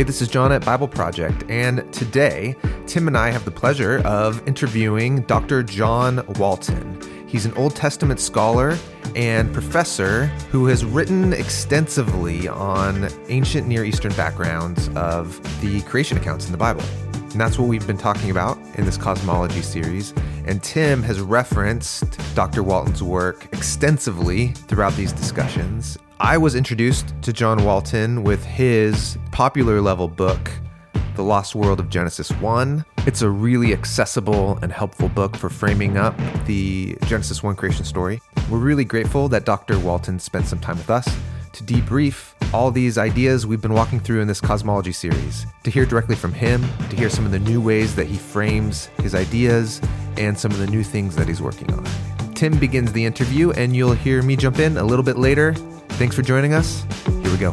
Hey, this is Jon at Bible Project, and today Tim and I have the pleasure of interviewing Dr. John Walton. He's an Old Testament scholar and professor who has written extensively on ancient Near Eastern backgrounds of the creation accounts in the Bible. And that's what we've been talking about in this cosmology series. And Tim has referenced Dr. Walton's work extensively throughout these discussions. I was introduced to John Walton with his popular level book, The Lost World of Genesis 1. It's a really accessible and helpful book for framing up the Genesis 1 creation story. We're really grateful that Dr. Walton spent some time with us to debrief all these ideas we've been walking through in this cosmology series, to hear directly from him, to hear some of the new ways that he frames his ideas, and some of the new things that he's working on. Tim begins the interview, and you'll hear me jump in a little bit later Thanks for joining us. Here we go.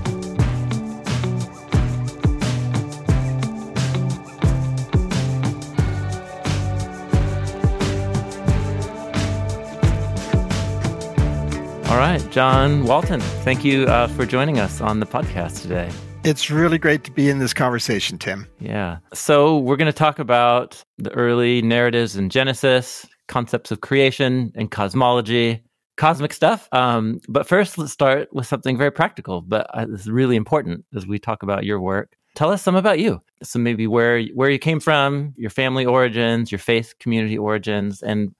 All right, John Walton, thank you uh, for joining us on the podcast today. It's really great to be in this conversation, Tim. Yeah. So, we're going to talk about the early narratives in Genesis, concepts of creation and cosmology, cosmic stuff. Um, but first, let's start with something very practical, but uh, is really important as we talk about your work. Tell us some about you. So maybe where where you came from, your family origins, your faith community origins, and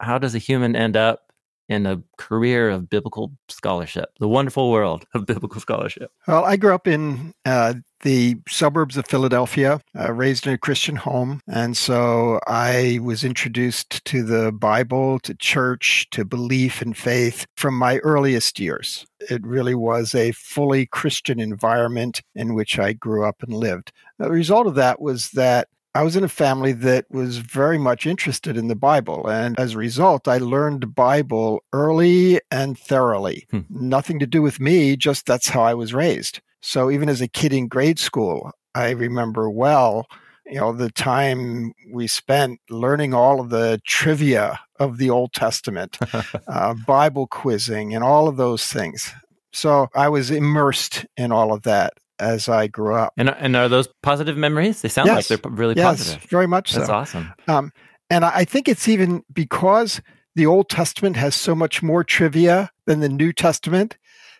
how does a human end up in a career of biblical scholarship, the wonderful world of biblical scholarship? Well, I grew up in uh, the suburbs of Philadelphia, uh, raised in a Christian home. And so I was introduced to the Bible, to church, to belief and faith from my earliest years. It really was a fully Christian environment in which I grew up and lived. The result of that was that I was in a family that was very much interested in the Bible. And as a result, I learned the Bible early and thoroughly. Hmm. Nothing to do with me, just that's how I was raised. So even as a kid in grade school, I remember well, you know, the time we spent learning all of the trivia of the Old Testament, uh, Bible quizzing, and all of those things. So I was immersed in all of that as I grew up. And, and are those positive memories? They sound yes. like they're really yes, positive. very much That's so. That's awesome. Um, and I think it's even because the Old Testament has so much more trivia than the New Testament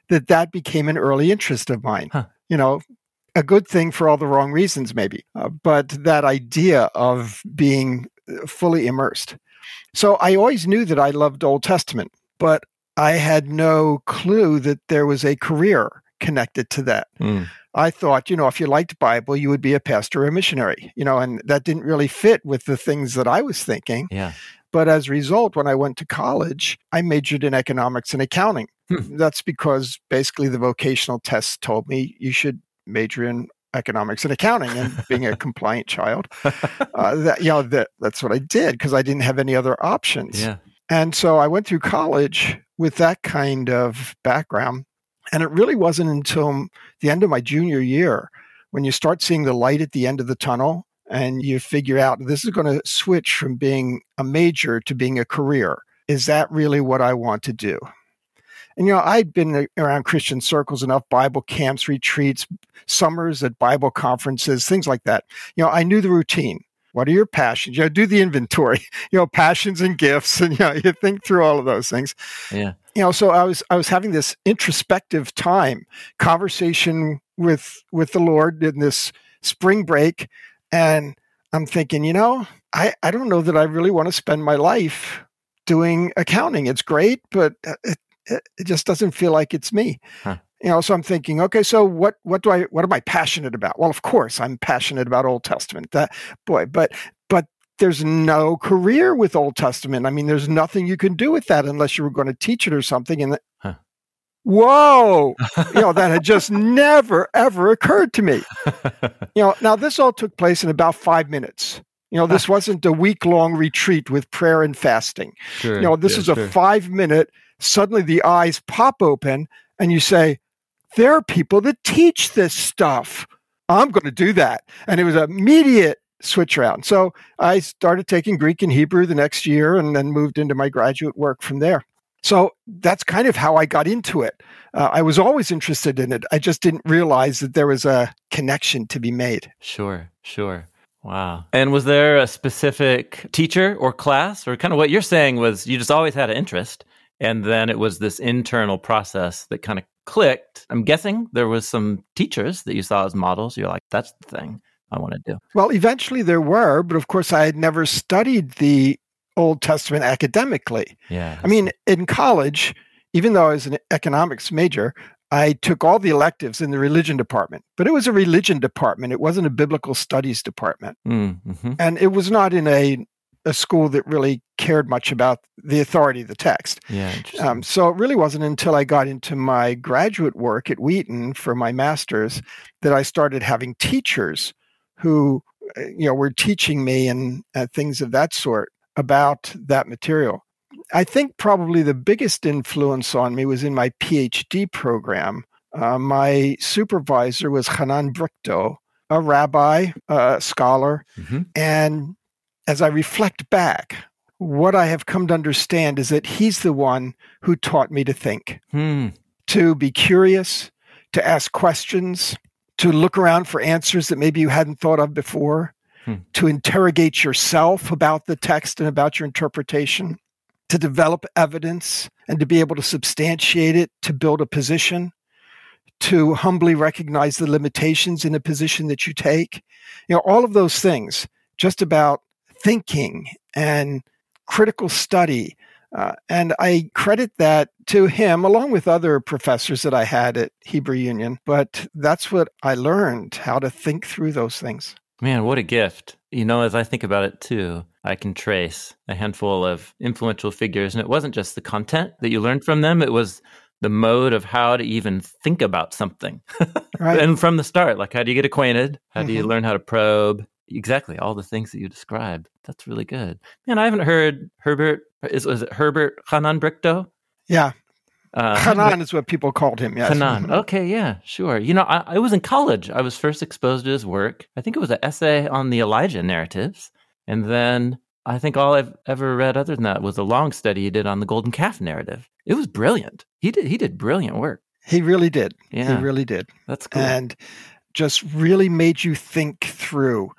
that that became an early interest of mine. Huh. You know, a good thing for all the wrong reasons, maybe, uh, but that idea of being uh, fully immersed. So I always knew that I loved Old Testament, but I had no clue that there was a career connected to that. Mm. I thought, you know, if you liked Bible, you would be a pastor or a missionary, you know, and that didn't really fit with the things that I was thinking. Yeah. But as a result, when I went to college, I majored in economics and accounting. Hmm. That's because basically the vocational test told me you should major in economics and accounting and being a compliant child uh, that you know that that's what i did because i didn't have any other options yeah and so i went through college with that kind of background and it really wasn't until the end of my junior year when you start seeing the light at the end of the tunnel and you figure out this is going to switch from being a major to being a career. Is that really what I want to do? And, you know, I'd been around Christian circles enough, Bible camps, retreats, summers at Bible conferences, things like that. You know, I knew the routine. What are your passions? You know, do the inventory, you know, passions and gifts. And, you know, you think through all of those things. Yeah you know so i was i was having this introspective time conversation with with the lord in this spring break and i'm thinking you know i i don't know that i really want to spend my life doing accounting it's great but uh, it, it, it just doesn't feel like it's me huh. You know so i'm thinking okay so what what do i what am i passionate about well of course i'm passionate about old testament that boy but but there's no career with Old Testament. I mean, there's nothing you can do with that unless you were going to teach it or something. And huh. whoa, you know, that had just never ever occurred to me. You know, now this all took place in about five minutes. You know, this ah. wasn't a week long retreat with prayer and fasting. Sure, you know, this yeah, is a sure. five minute. Suddenly, the eyes pop open, and you say, "There are people that teach this stuff." I'm going to do that, and it was immediate switch around. So I started taking Greek and Hebrew the next year and then moved into my graduate work from there. So that's kind of how I got into it. Uh, I was always interested in it. I just didn't realize that there was a connection to be made. Sure, sure. Wow. And was there a specific teacher or class, or kind of what you're saying was you just always had an interest, and then it was this internal process that kind of clicked? I'm guessing there was some teachers that you saw as models. You're like, that's the thing I want to do. Well, eventually there were, but of course I had never studied the Old Testament academically. Yeah. I mean, in college, even though I was an economics major, I took all the electives in the religion department, but it was a religion department. It wasn't a biblical studies department. Mm-hmm. And it was not in a, a school that really cared much about the authority of the text. Yeah. Um, so it really wasn't until I got into my graduate work at Wheaton for my master's that I started having teachers who, uh, you know, were teaching me and uh, things of that sort about that material. I think probably the biggest influence on me was in my PhD program. Uh, my supervisor was Hanan Brichto, a rabbi, a scholar. Mm-hmm. And as I reflect back, what I have come to understand is that he's the one who taught me to think, Hmm. to be curious, to ask questions, to look around for answers that maybe you hadn't thought of before, Hmm. to interrogate yourself about the text and about your interpretation, to develop evidence and to be able to substantiate it, to build a position, to humbly recognize the limitations in a position that you take. You know, all of those things, just about thinking and critical study. Uh, and I credit that to him, along with other professors that I had at Hebrew Union. But that's what I learned how to think through those things. Man, what a gift. You know, as I think about it too, I can trace a handful of influential figures. And it wasn't just the content that you learned from them, it was the mode of how to even think about something. Right. and from the start, like how do you get acquainted? How do you Mhm. learn how to probe? Exactly, all the things that you described. That's really good. Man, I haven't heard Herbert, is, was it Herbert Hanan Brichto? yeah. Uh, Hanan is what people called him. Yes. Hanan. Mhm. Okay, yeah, sure. You know, I, I was in college. I was first exposed to his work. I think it was an essay on the Elijah narratives. And then I think all I've ever read other than that was a long study he did on the golden calf narrative. It was brilliant. He did he did brilliant work. He really did. Yeah, He really did. that's cool. and just really made you think through.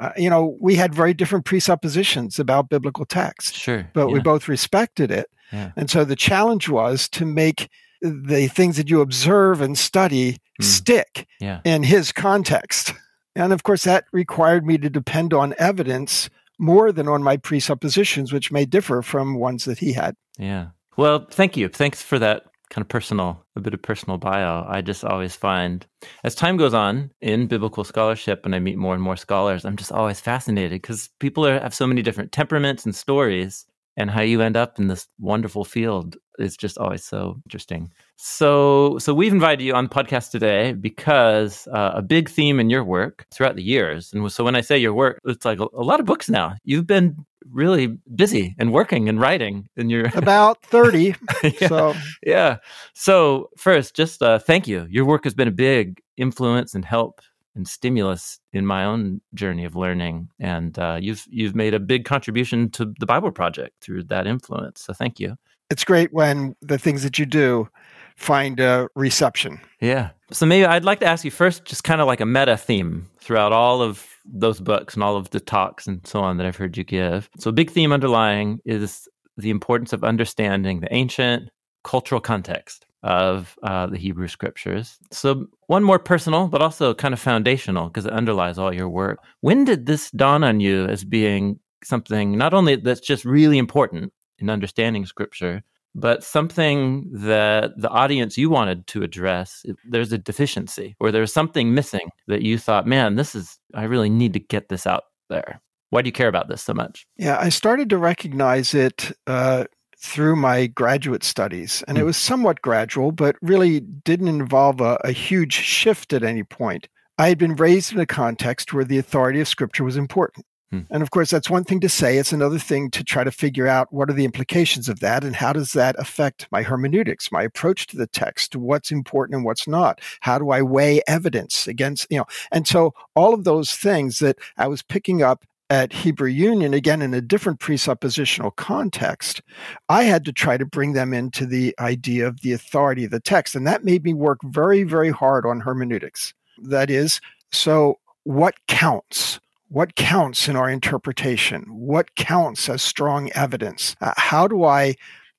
Uh, you know, we had very different presuppositions about biblical text, sure. but we both respected it. Yeah. And so the challenge was to make the things that you observe and study Hmm. stick Yeah. in his context. And of course, that required me to depend on evidence more than on my presuppositions, which may differ from ones that he had. Yeah. Well, thank you. Thanks for that kind of personal, a bit of personal bio. I just always find, as time goes on in biblical scholarship and I meet more and more scholars, I'm just always fascinated because people are, have so many different temperaments and stories. And how you end up in this wonderful field is just always so interesting. So, so we've invited you on podcast today because uh, a big theme in your work throughout the years, and so when I say your work, it's like a, a lot of books now. You've been really busy and working and writing and you're About 30. yeah. So yeah. So first, just uh, thank you. Your work has been a big influence and help and stimulus in my own journey of learning, and uh, you've you've made a big contribution to the Bible Project through that influence. So thank you. it's great when the things that you do find a reception. Yeah. So maybe I'd like to ask you first, just kind of like a meta theme throughout all of those books and all of the talks and so on that I've heard you give. So a big theme underlying is the importance of understanding the ancient cultural context of uh, the Hebrew scriptures. So one more personal, but also kind of foundational because it underlies all your work. When did this dawn on you as being something not only that's just really important in understanding scripture, but something that the audience you wanted to address, there's a deficiency or there's something missing that you thought, man, this is, I really need to get this out there. Why do you care about this so much? Yeah, I started to recognize it uh, through my graduate studies, and it Hmm. was somewhat gradual, but really didn't involve a, a huge shift at any point. I had been raised in a context where the authority of Scripture was important. Hmm. And of course, that's one thing to say. It's another thing to try to figure out what are the implications of that and how does that affect my hermeneutics, my approach to the text, what's important and what's not. How do I weigh evidence against, you know, and so all of those things that I was picking up at Hebrew Union, again in a different presuppositional context, I had to try to bring them into the idea of the authority of the text. And that made me work very, very hard on hermeneutics. That is, so what counts? What counts in our interpretation? What counts as strong evidence? Uh, how do I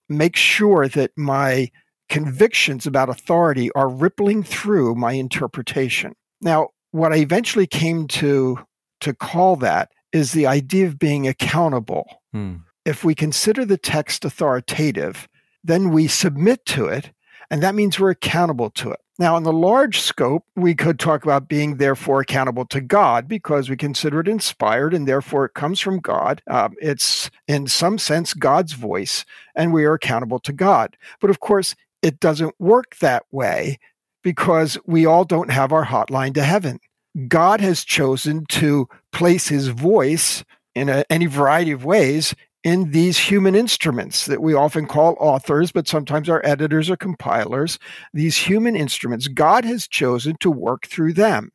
make sure that my convictions about authority are rippling through my interpretation? Now, what I eventually came to to call that is the idea of being accountable. Hmm. If we consider the text authoritative, then we submit to it, and that means we're accountable to it. Now, in the large scope, we could talk about being therefore accountable to God because we consider it inspired and therefore it comes from God. Um, it's in some sense God's voice, and we are accountable to God. But of course, it doesn't work that way because we all don't have our hotline to heaven. God has chosen to place his voice in a, any variety of ways in these human instruments that we often call authors, but sometimes our editors or compilers. These human instruments, God has chosen to work through them.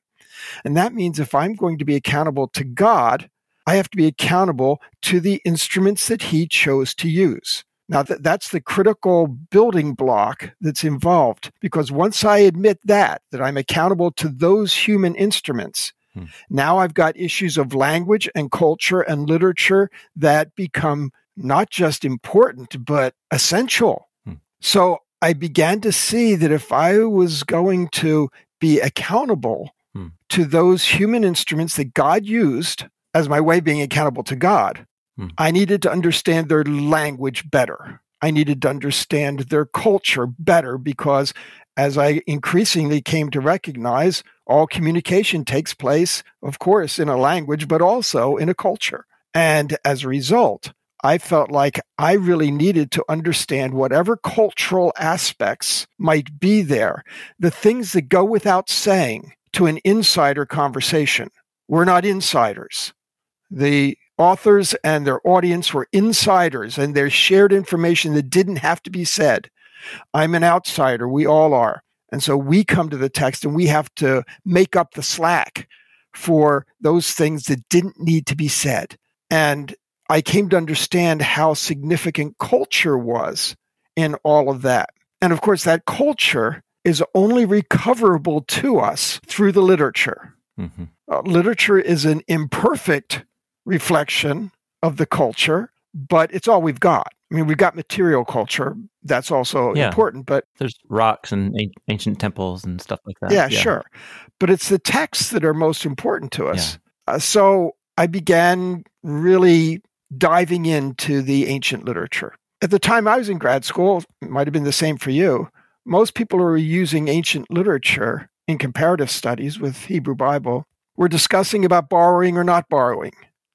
And that means if I'm going to be accountable to God, I have to be accountable to the instruments that he chose to use. Now, that, that's the critical building block that's involved because once I admit that, that I'm accountable to those human instruments, hmm. now I've got issues of language and culture and literature that become not just important, but essential. Hmm. So I began to see that if I was going to be accountable hmm. to those human instruments that God used as my way of being accountable to God, Hmm. I needed to understand their language better. I needed to understand their culture better because, as I increasingly came to recognize, all communication takes place, of course, in a language, but also in a culture. And as a result, I felt like I really needed to understand whatever cultural aspects might be there, the things that go without saying to an insider conversation. We're not insiders. The authors and their audience were insiders and they shared information that didn't have to be said. I'm an outsider. We all are. And so we come to the text and we have to make up the slack for those things that didn't need to be said. And I came to understand how significant culture was in all of that. And of course, that culture is only recoverable to us through the literature. Mm-hmm. Uh, literature is an imperfect reflection of the culture, but it's all we've got. I mean, we've got material culture. That's also yeah. important, but there's rocks and ancient temples and stuff like that. Yeah, yeah. sure. But it's the texts that are most important to us. Yeah. Uh, so I began really diving into the ancient literature. At the time I was in grad school, it might have been the same for you. Most people who were using ancient literature in comparative studies with Hebrew Bible were discussing about borrowing or not borrowing.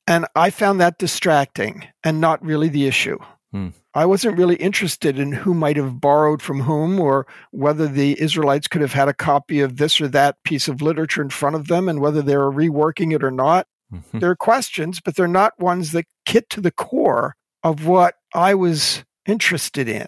And I found that distracting and not really the issue. Hmm. I wasn't really interested in who might have borrowed from whom or whether the Israelites could have had a copy of this or that piece of literature in front of them and whether they were reworking it or not. Mm-hmm. There are questions, but they're not ones that get to the core of what I was interested in.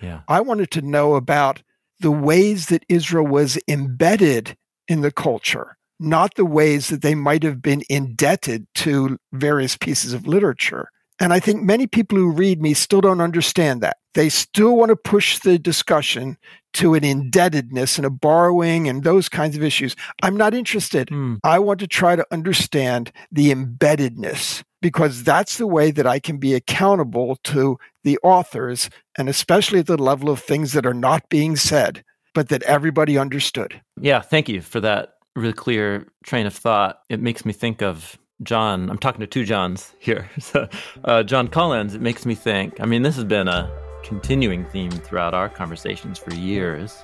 Yeah. I wanted to know about the ways that Israel was embedded in the culture not the ways that they might have been indebted to various pieces of literature. And I think many people who read me still don't understand that. They still want to push the discussion to an indebtedness and a borrowing and those kinds of issues. I'm not interested. Mm. I want to try to understand the embeddedness because that's the way that I can be accountable to the authors and especially at the level of things that are not being said, but that everybody understood. Yeah, thank you for that really clear train of thought. It makes me think of Jon. I'm talking to two Johns here. So, uh, Jon Collins, it makes me think. I mean, this has been a continuing theme throughout our conversations for years.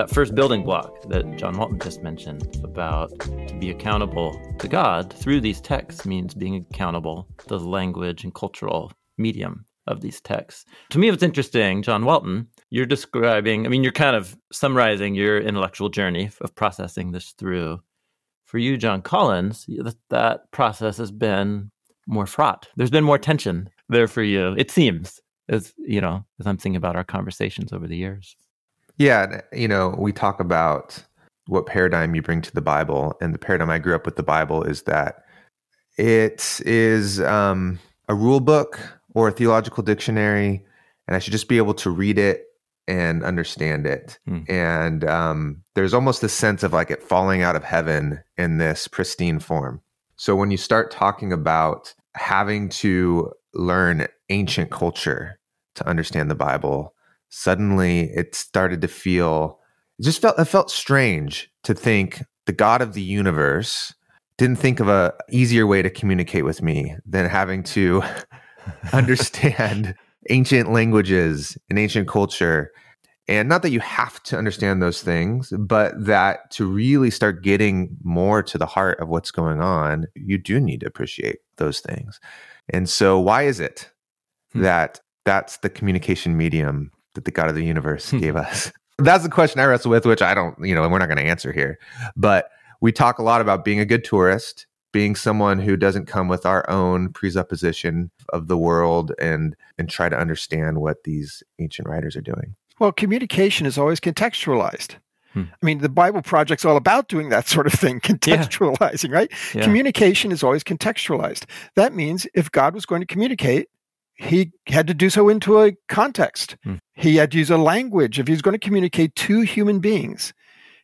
That first building block that John Walton just mentioned about to be accountable to God through these texts means being accountable to the language and cultural medium of these texts. To me, it's interesting, John Walton, you're describing, I mean, you're kind of summarizing your intellectual journey of processing this through. For you, Jon Collins, that, that process has been more fraught. There's been more tension there for you, it seems, as you know, as I'm thinking about our conversations over the years. Yeah, you know, we talk about what paradigm you bring to the Bible, and the paradigm I grew up with the Bible is that it is um, a rule book or a theological dictionary, and I should just be able to read it and understand it. Mm. And um, there's almost a sense of like it falling out of heaven in this pristine form. So when you start talking about having to learn ancient culture to understand the Bible, suddenly it started to feel it just felt it felt strange to think the God of the universe didn't think of a easier way to communicate with me than having to understand ancient languages and ancient culture. And not that you have to understand those things, but that to really start getting more to the heart of what's going on, you do need to appreciate those things. And so, why is it hmm. that that's the communication medium that the God of the universe hmm. gave us? That's the question I wrestle with, which I don't, you know, and we're not going to answer here. But we talk a lot about being a good tourist being someone who doesn't come with our own presupposition of the world and and try to understand what these ancient writers are doing. Well, communication is always contextualized. Hmm. I mean, the Bible Project's all about doing that sort of thing, contextualizing, yeah. right? Yeah. Communication is always contextualized. That means if God was going to communicate, he had to do so into a context. Hmm. He had to use a language. If he's going to communicate to human beings,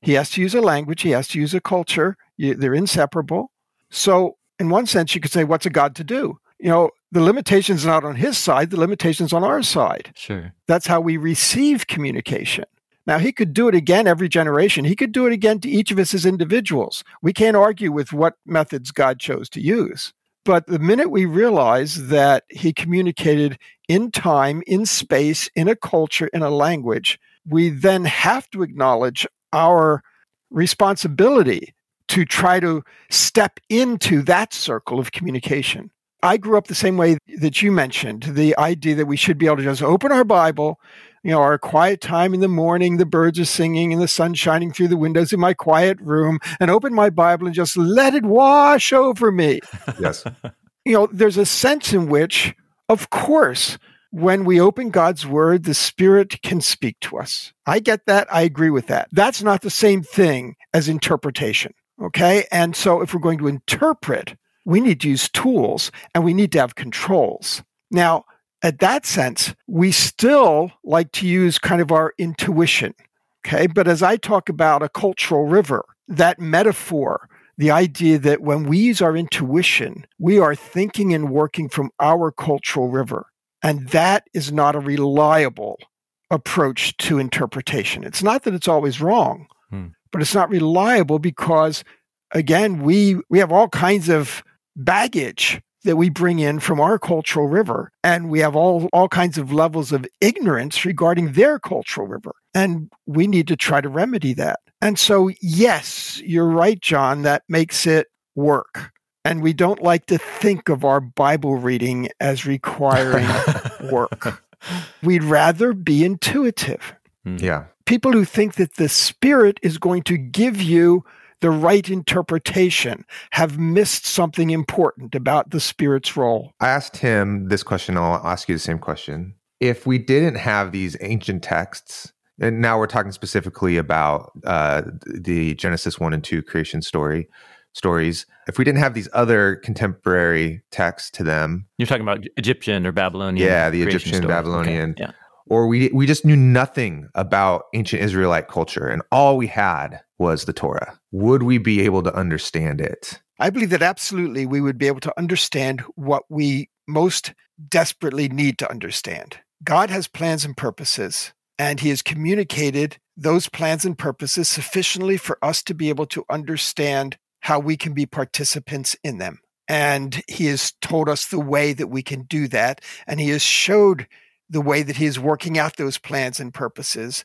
he has to use a language, he has to use a culture. They're inseparable. So, in one sense, you could say, what's a God to do? You know, the limitation's not on his side, the limitation's on our side. Sure. That's how we receive communication. Now, he could do it again every generation. He could do it again to each of us as individuals. We can't argue with what methods God chose to use. But the minute we realize that he communicated in time, in space, in a culture, in a language, we then have to acknowledge our responsibility to try to step into that circle of communication. I grew up the same way that you mentioned the idea that we should be able to just open our Bible, you know, our quiet time in the morning, the birds are singing and the sun shining through the windows in my quiet room, and open my Bible and just let it wash over me. Yes. you know, there's a sense in which, of course, when we open God's word, the Spirit can speak to us. I get that. I agree with that. That's not the same thing as interpretation. Okay. And so if we're going to interpret, we need to use tools and we need to have controls. Now, at that sense, we still like to use kind of our intuition. Okay. But as I talk about a cultural river, that metaphor, the idea that when we use our intuition, we are thinking and working from our cultural river. And that is not a reliable approach to interpretation. It's not that it's always wrong, hmm but it's not reliable because again, we we have all kinds of baggage that we bring in from our cultural river and we have all all kinds of levels of ignorance regarding their cultural river and we need to try to remedy that. And so yes, you're right Jon, that makes it work. And we don't like to think of our Bible reading as requiring work. We'd rather be intuitive. Mm. Yeah people who think that the Spirit is going to give you the right interpretation have missed something important about the Spirit's role. I asked him this question. I'll ask you the same question. If we didn't have these ancient texts, and now we're talking specifically about uh, the Genesis 1 and 2 creation story stories if we didn't have these other contemporary texts to them you're talking about egyptian or babylonian yeah the egyptian stories. babylonian okay. yeah or we we just knew nothing about ancient Israelite culture and all we had was the Torah. Would we be able to understand it? I believe that absolutely we would be able to understand what we most desperately need to understand. God has plans and purposes, and He has communicated those plans and purposes sufficiently for us to be able to understand how we can be participants in them. And He has told us the way that we can do that, and He has showed the way that he is working out those plans and purposes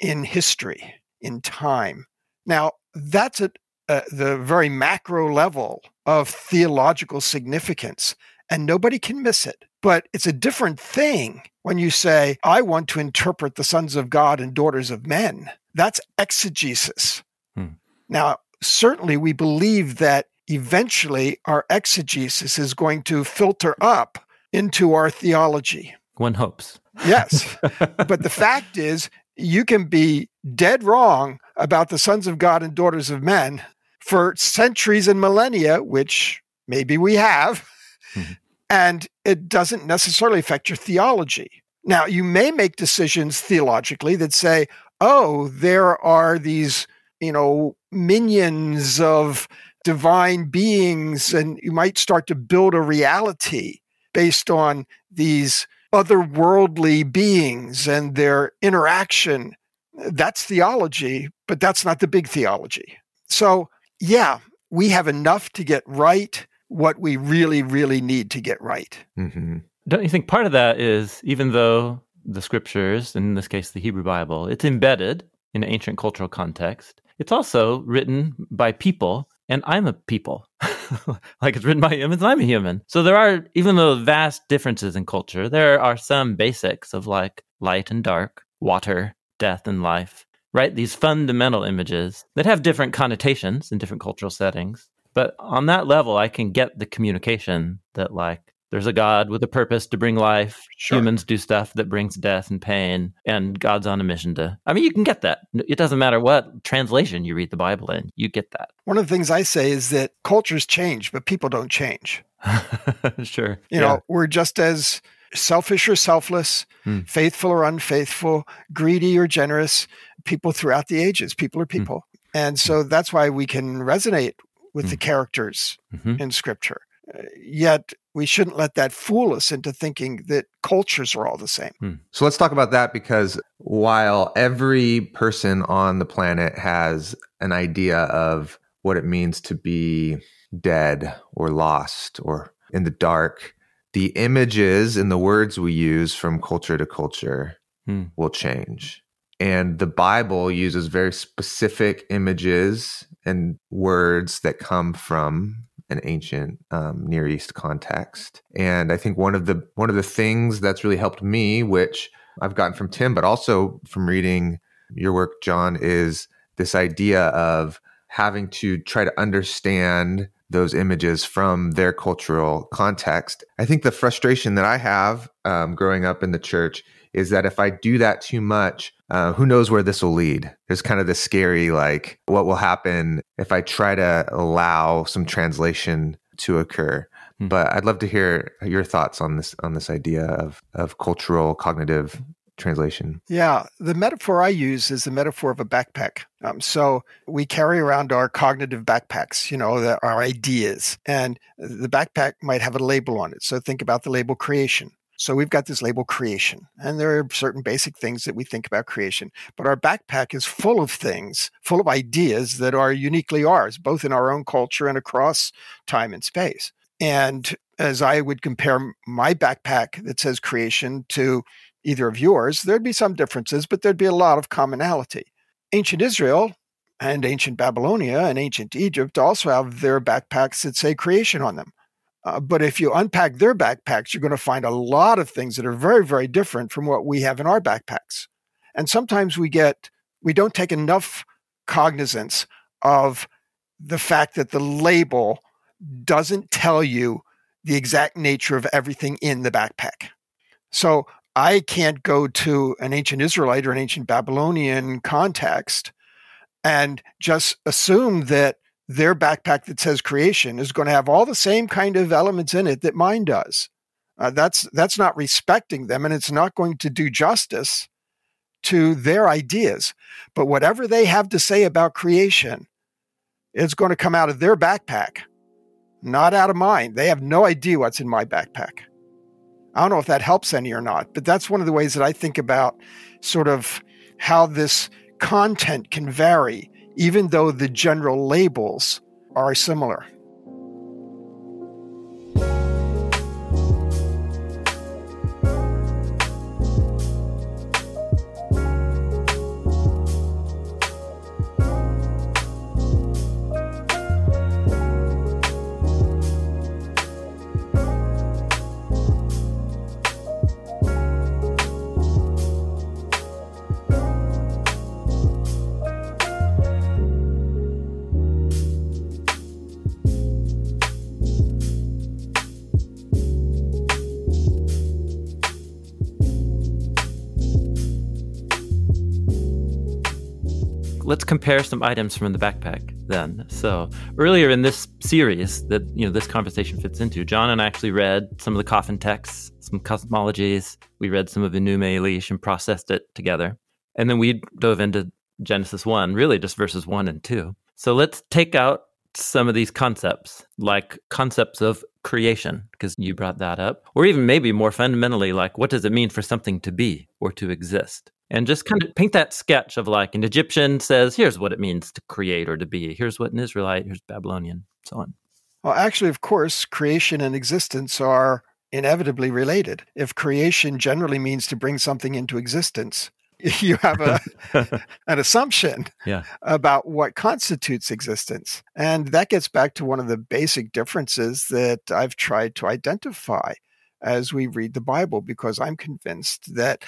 in history, in time. Now, that's at uh, the very macro level of theological significance, and nobody can miss it. But it's a different thing when you say, I want to interpret the sons of God and daughters of men. That's exegesis. Hmm. Now, certainly we believe that eventually our exegesis is going to filter up into our theology. One hopes. Yes. but the fact is, you can be dead wrong about the sons of God and daughters of men for centuries and millennia, which maybe we have, mm-hmm. and it doesn't necessarily affect your theology. Now, you may make decisions theologically that say, oh, there are these, you know, minions of divine beings, and you might start to build a reality based on these otherworldly beings and their interaction. That's theology, but that's not the big theology. So, yeah, we have enough to get right what we really, really need to get right. Mm-hmm. Don't you think part of that is even though the scriptures, in this case the Hebrew Bible, it's embedded in an ancient cultural context, it's also written by people, and I'm a people. like it's written by humans, I'm a human. So there are, even though vast differences in culture, there are some basics of like light and dark, water, death and life, right? These fundamental images that have different connotations in different cultural settings. But on that level, I can get the communication that like there's a God with a purpose to bring life. Sure. Humans do stuff that brings death and pain, and God's on a mission to. I mean, you can get that. It doesn't matter what translation you read the Bible in, you get that. One of the things I say is that cultures change, but people don't change. sure. You yeah. know, we're just as selfish or selfless, hmm. faithful or unfaithful, greedy or generous, people throughout the ages. People are hmm. people. Hmm. And so that's why we can resonate with hmm. the characters mm-hmm. in scripture. Uh, yet we shouldn't let that fool us into thinking that cultures are all the same. Hmm. So let's talk about that because while every person on the planet has an idea of what it means to be dead or lost or in the dark, the images and the words we use from culture to culture hmm. will change. And the Bible uses very specific images and words that come from an ancient um, Near East context. And I think one of the one of the things that's really helped me, which I've gotten from Tim, but also from reading your work, John, is this idea of having to try to understand those images from their cultural context. I think the frustration that I have um, growing up in the church is that if I do that too much, uh, who knows where this will lead? There's kind of the scary, like, what will happen if I try to allow some translation to occur? Hmm. But I'd love to hear your thoughts on this on this idea of of cultural cognitive translation. Yeah, the metaphor I use is the metaphor of a backpack. Um, so we carry around our cognitive backpacks, you know, the, our ideas, and the backpack might have a label on it. So think about the label creation. So we've got this label creation, and there are certain basic things that we think about creation. But our backpack is full of things, full of ideas that are uniquely ours, both in our own culture and across time and space. And as I would compare my backpack that says creation to either of yours, there'd be some differences, but there'd be a lot of commonality. Ancient Israel and ancient Babylonia and ancient Egypt also have their backpacks that say creation on them. Uh, but if you unpack their backpacks, you're going to find a lot of things that are very, very different from what we have in our backpacks. And sometimes we get, we don't take enough cognizance of the fact that the label doesn't tell you the exact nature of everything in the backpack. So I can't go to an ancient Israelite or an ancient Babylonian context and just assume that their backpack that says creation is going to have all the same kind of elements in it that mine does. Uh, that's that's not respecting them, and it's not going to do justice to their ideas. But whatever they have to say about creation, it's going to come out of their backpack, not out of mine. They have no idea what's in my backpack. I don't know if that helps any or not, but that's one of the ways that I think about sort of how this content can vary even though the general labels are similar. Let's compare some items from the backpack then. So earlier in this series that you know this conversation fits into, Jon and I actually read some of the coffin texts, some cosmologies. We read some of the Enuma Elish and processed it together, and then we dove into Genesis one, really just verses one and two. So let's take out some of these concepts, like concepts of creation, because you brought that up, or even maybe more fundamentally, like what does it mean for something to be or to exist? And just kind of paint that sketch of like an Egyptian says, here's what it means to create or to be. Here's what an Israelite, here's Babylonian, so on. Well, actually, of course, creation and existence are inevitably related. If creation generally means to bring something into existence, you have a an assumption yeah. about what constitutes existence. And that gets back to one of the basic differences that I've tried to identify as we read the Bible, because I'm convinced that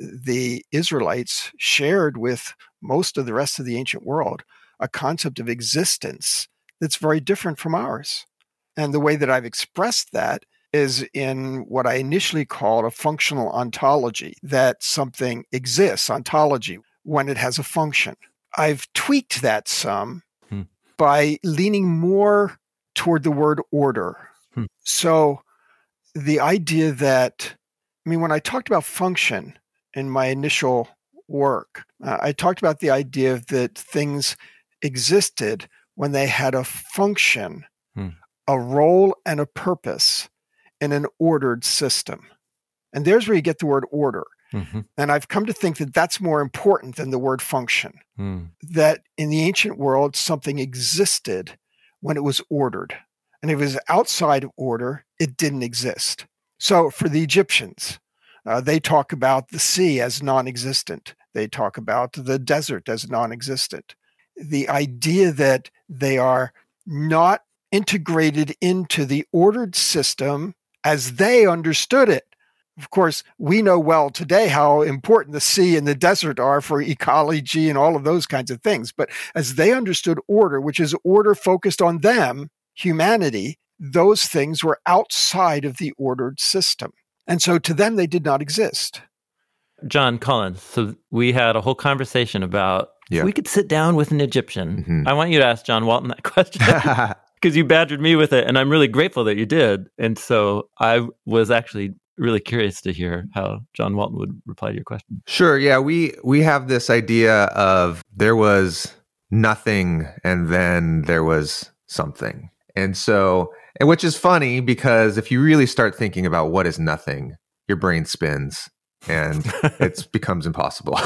the Israelites shared with most of the rest of the ancient world a concept of existence that's very different from ours. And the way that I've expressed that is in what I initially called a functional ontology, that something exists, ontology, when it has a function. I've tweaked that some hmm. by leaning more toward the word order. Hmm. So the idea that, I mean, when I talked about function in my initial work, uh, I talked about the idea that things existed when they had a function, hmm. a role, and a purpose in an ordered system. And there's where you get the word order. Mm-hmm. And I've come to think that that's more important than the word function. Mm. That in the ancient world, something existed when it was ordered. And if it was outside of order, it didn't exist. So for the Egyptians, uh, they talk about the sea as non existent, they talk about the desert as non existent. The idea that they are not integrated into the ordered system as they understood it. Of course, we know well today how important the sea and the desert are for ecology and all of those kinds of things. But as they understood order, which is order focused on them, humanity, those things were outside of the ordered system. And so to them, they did not exist. Jon Collins, so we had a whole conversation about yeah. we could sit down with an Egyptian. Mm-hmm. I want you to ask John Walton that question. because you badgered me with it, and I'm really grateful that you did. And so I was actually really curious to hear how John Walton would reply to your question. Sure. Yeah, we we have this idea of there was nothing, and then there was something, and so and which is funny because if you really start thinking about what is nothing, your brain spins and it becomes impossible.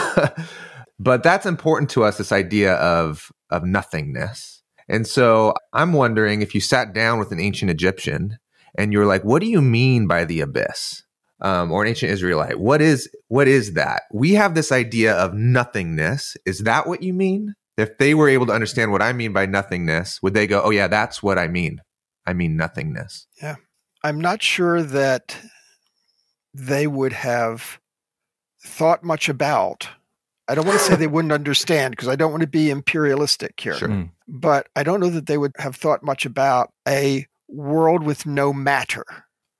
but that's important to us. This idea of of nothingness and so I'm wondering if you sat down with an ancient Egyptian and you're like, what do you mean by the abyss? Um, or an ancient Israelite. What is what is that? We have this idea of nothingness. Is that what you mean? If they were able to understand what I mean by nothingness, would they go, "Oh yeah, that's what I mean. I mean nothingness." Yeah. I'm not sure that they would have thought much about I don't want to say they wouldn't understand because I don't want to be imperialistic here. Sure. Mm. But I don't know that they would have thought much about a world with no matter.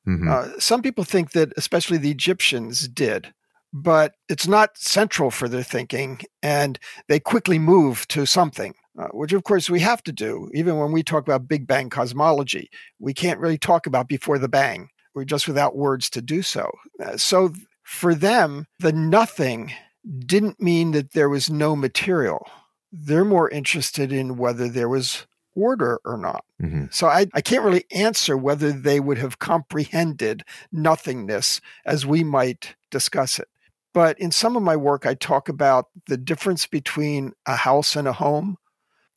Mm-hmm. Uh, some people think that, especially the Egyptians, did, but it's not central for their thinking, and they quickly move to something. Uh, which of course we have to do. Even when we talk about Big Bang cosmology, we can't really talk about before the bang. We're just without words to do so. Uh, so for them, the nothing didn't mean that there was no material. They're more interested in whether there was order or not. Mm-hmm. So I, I can't really answer whether they would have comprehended nothingness as we might discuss it. But in some of my work, I talk about the difference between a house and a home,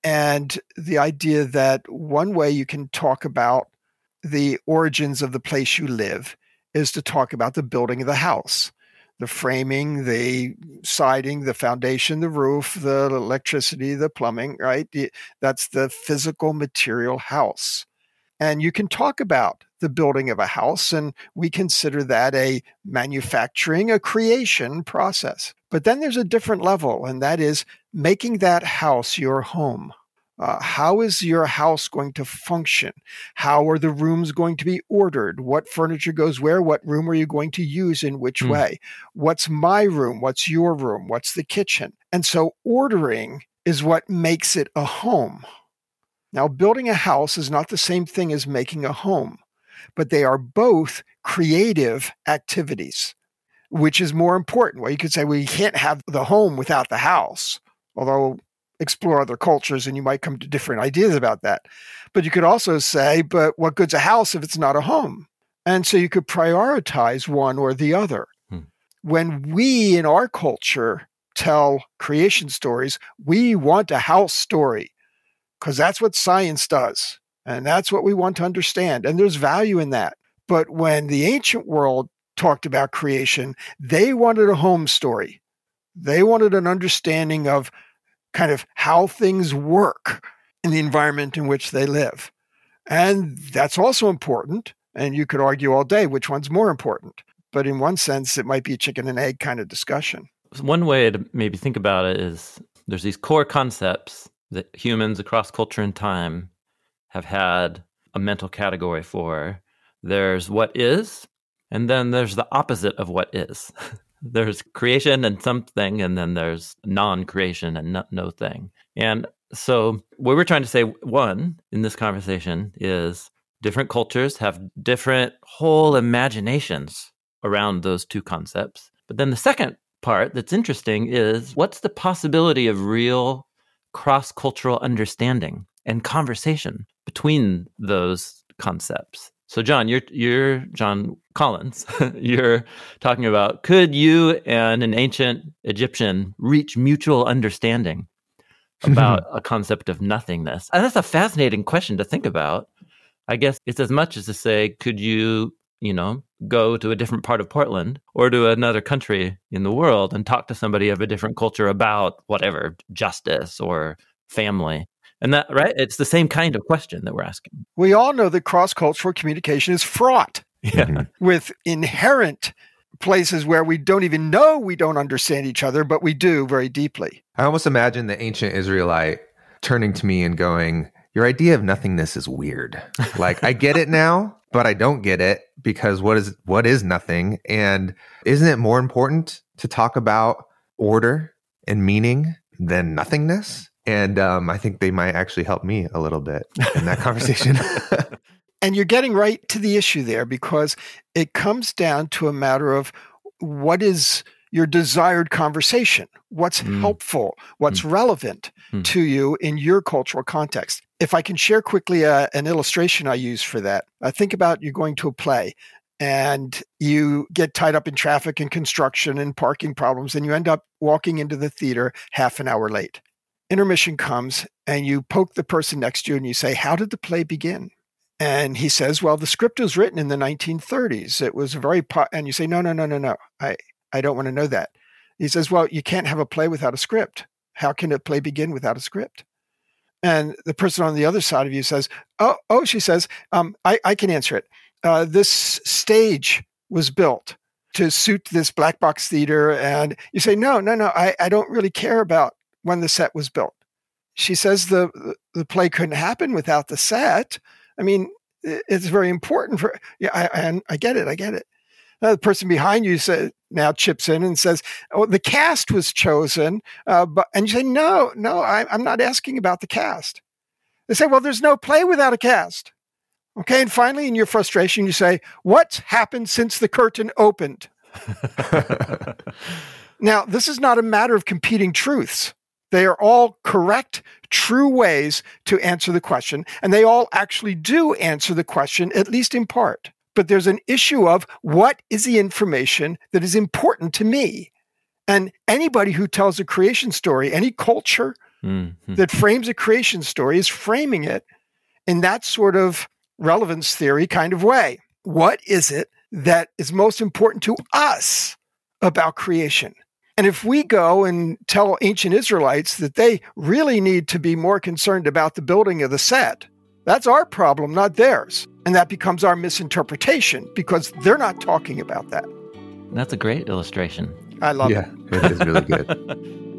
and the idea that one way you can talk about the origins of the place you live is to talk about the building of the house the framing, the siding, the foundation, the roof, the electricity, the plumbing, right? That's the physical material house. And you can talk about the building of a house, and we consider that a manufacturing, a creation process. But then there's a different level, and that is making that house your home. Uh, how is your house going to function? How are the rooms going to be ordered? What furniture goes where? What room are you going to use in which mm. way? What's my room? What's your room? What's the kitchen? And so ordering is what makes it a home. Now, building a house is not the same thing as making a home, but they are both creative activities, which is more important. Well, you could say, well, you can't have the home without the house, although explore other cultures and you might come to different ideas about that. But you could also say, but what good's a house if it's not a home? And so you could prioritize one or the other. Hmm. When we in our culture tell creation stories, we want a house story because that's what science does. And that's what we want to understand. And there's value in that. But when the ancient world talked about creation, they wanted a home story. They wanted an understanding of kind of how things work in the environment in which they live. And that's also important. And you could argue all day which one's more important. But in one sense, it might be a chicken and egg kind of discussion. One way to maybe think about it is there's these core concepts that humans across culture and time have had a mental category for. There's what is, and then there's the opposite of what is. there's creation and something, and then there's non creation and no, no thing. And so, what we're trying to say, one, in this conversation is different cultures have different whole imaginations around those two concepts. But then the second part that's interesting is what's the possibility of real cross cultural understanding and conversation between those concepts? So, John, you're you're Jon Collins. you're talking about could you and an ancient Egyptian reach mutual understanding about a concept of nothingness? And that's a fascinating question to think about. I guess it's as much as to say, could you you know, go to a different part of Portland or to another country in the world and talk to somebody of a different culture about whatever justice or family. And that, right? It's the same kind of question that we're asking. We all know that cross cultural communication is fraught yeah. Mm-hmm. with inherent places where we don't even know we don't understand each other, but we do very deeply. I almost imagine the ancient Israelite turning to me and going, Your idea of nothingness is weird. Like, I get it now, but I don't get it because what is what is nothing? And isn't it more important to talk about order and meaning than nothingness? And um, I think they might actually help me a little bit in that conversation. and you're getting right to the issue there because it comes down to a matter of what is your desired conversation, what's mm. helpful, what's mm. relevant mm. to you in your cultural context. If I can share quickly uh, an illustration I use for that, I think about you're going to a play and you get tied up in traffic and construction and parking problems, and you end up walking into the theater half an hour late. Intermission comes, and you poke the person next to you and you say, How did the play begin? And he says, Well, the script was written in the 1930s. It was very, po-. and you say, No, no, no, no, no. I, I don't want to know that. He says, Well, you can't have a play without a script. How can a play begin without a script? And the person on the other side of you says, Oh, oh she says, um, I, I can answer it. Uh, this stage was built to suit this black box theater. And you say, No, no, no, I, I don't really care about when the set was built. She says the, the play couldn't happen without the set. I mean, it's very important for, yeah, I, I, I get it, I get it. Uh, the person behind you said, now chips in and says, "Oh, the cast was chosen," uh, but and you say, "No, no, I, I'm not asking about the cast." They say, "Well, there's no play without a cast." Okay, and finally, in your frustration, you say, "What's happened since the curtain opened?" now, this is not a matter of competing truths. They are all correct, true ways to answer the question, and they all actually do answer the question, at least in part but there's an issue of what is the information that is important to me? And anybody who tells a creation story, any culture mm-hmm. that frames a creation story is framing it in that sort of relevance theory kind of way. What is it that is most important to us about creation? And if we go and tell ancient Israelites that they really need to be more concerned about the building of the set, that's our problem, not theirs. And that becomes our misinterpretation because they're not talking about that. That's a great illustration. I love yeah, it. it is really good.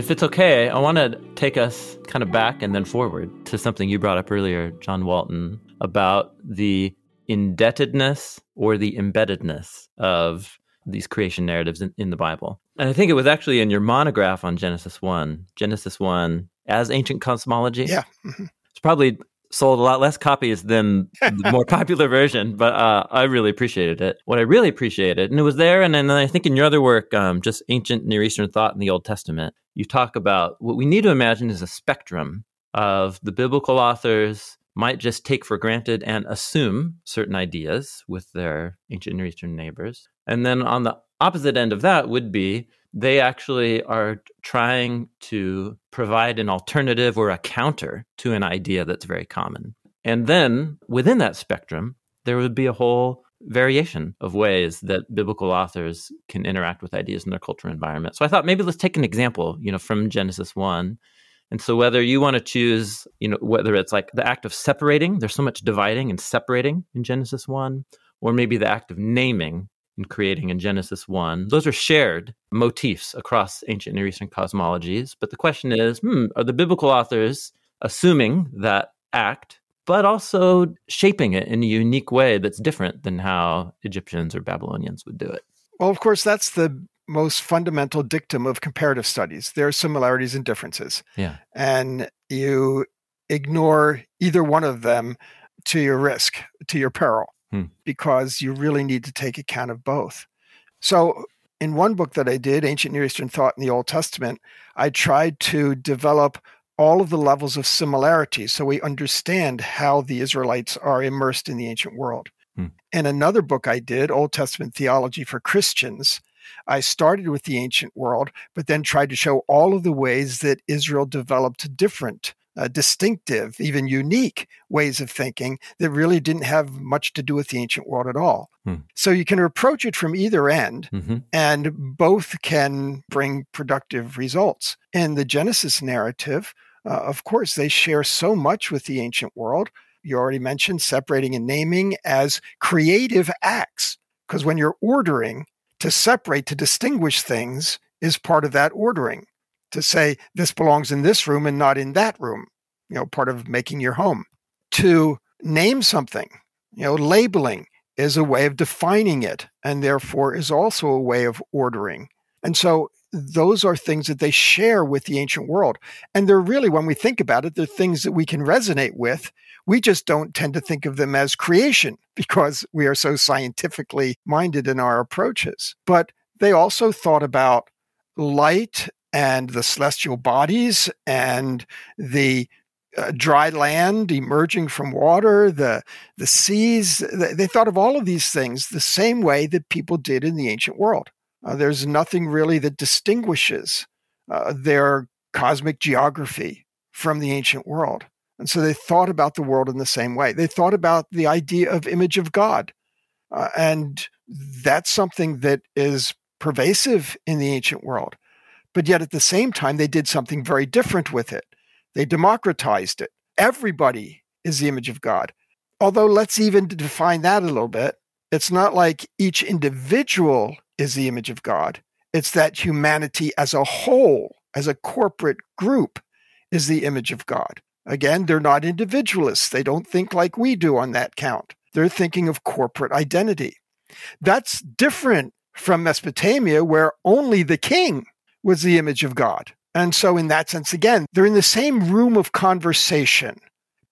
if it's okay, I want to take us kind of back and then forward to something you brought up earlier, John Walton, about the indebtedness or the embeddedness of these creation narratives in, in, the Bible. And I think it was actually in your monograph on Genesis 1, Genesis 1 as ancient cosmology. Yeah. Mm-hmm. It's probably sold a lot less copies than the more popular version, but uh, I really appreciated it. What I really appreciated, and it was there, and then I think in your other work, um, just ancient Near Eastern thought in the Old Testament, you talk about what we need to imagine is a spectrum of the biblical authors might just take for granted and assume certain ideas with their ancient Near Eastern neighbors. And then on the opposite end of that would be they actually are trying to provide an alternative or a counter to an idea that's very common. And then within that spectrum, there would be a whole variation of ways that biblical authors can interact with ideas in their cultural environment. So I thought maybe let's take an example, you know, from Genesis 1. And so whether you want to choose, you know, whether it's like the act of separating, there's so much dividing and separating in Genesis 1, or maybe the act of naming and creating in Genesis 1. Those are shared motifs across ancient Near Eastern cosmologies. But the question is, hmm, are the biblical authors assuming that act but also shaping it in a unique way that's different than how Egyptians or Babylonians would do it. Well, of course, that's the most fundamental dictum of comparative studies. There are similarities and differences. Yeah. And you ignore either one of them to your risk, to your peril, hmm. because you really need to take account of both. So, in one book that I did, Ancient Near Eastern Thought in the Old Testament, I tried to develop all of the levels of similarity so we understand how the Israelites are immersed in the ancient world. Hmm. In another book I did, Old Testament Theology for Christians, I started with the ancient world, but then tried to show all of the ways that Israel developed different, uh, distinctive, even unique ways of thinking that really didn't have much to do with the ancient world at all. Hmm. So you can approach it from either end, mm-hmm. and both can bring productive results. In the Genesis narrative, uh, of course, they share so much with the ancient world. You already mentioned separating and naming as creative acts, because when you're ordering, to separate, to distinguish things is part of that ordering. To say this belongs in this room and not in that room, you know, part of making your home. To name something, you know, labeling is a way of defining it and therefore is also a way of ordering. And so those are things that they share with the ancient world. And they're really, when we think about it, they're things that we can resonate with. We just don't tend to think of them as creation because we are so scientifically minded in our approaches. But they also thought about light and the celestial bodies and the uh, dry land emerging from water, the the seas. They thought of all of these things the same way that people did in the ancient world. Uh, there's nothing really that distinguishes uh, their cosmic geography from the ancient world. And so they thought about the world in the same way. They thought about the idea of image of God. Uh, and that's something that is pervasive in the ancient world. But yet at the same time, they did something very different with it. They democratized it. Everybody is the image of God. Although, let's even define that a little bit. It's not like each individual is the image of God. It's that humanity as a whole, as a corporate group, is the image of God. Again, they're not individualists. They don't think like we do on that count. They're thinking of corporate identity. That's different from Mesopotamia, where only the king was the image of God. And so, in that sense, again, they're in the same room of conversation,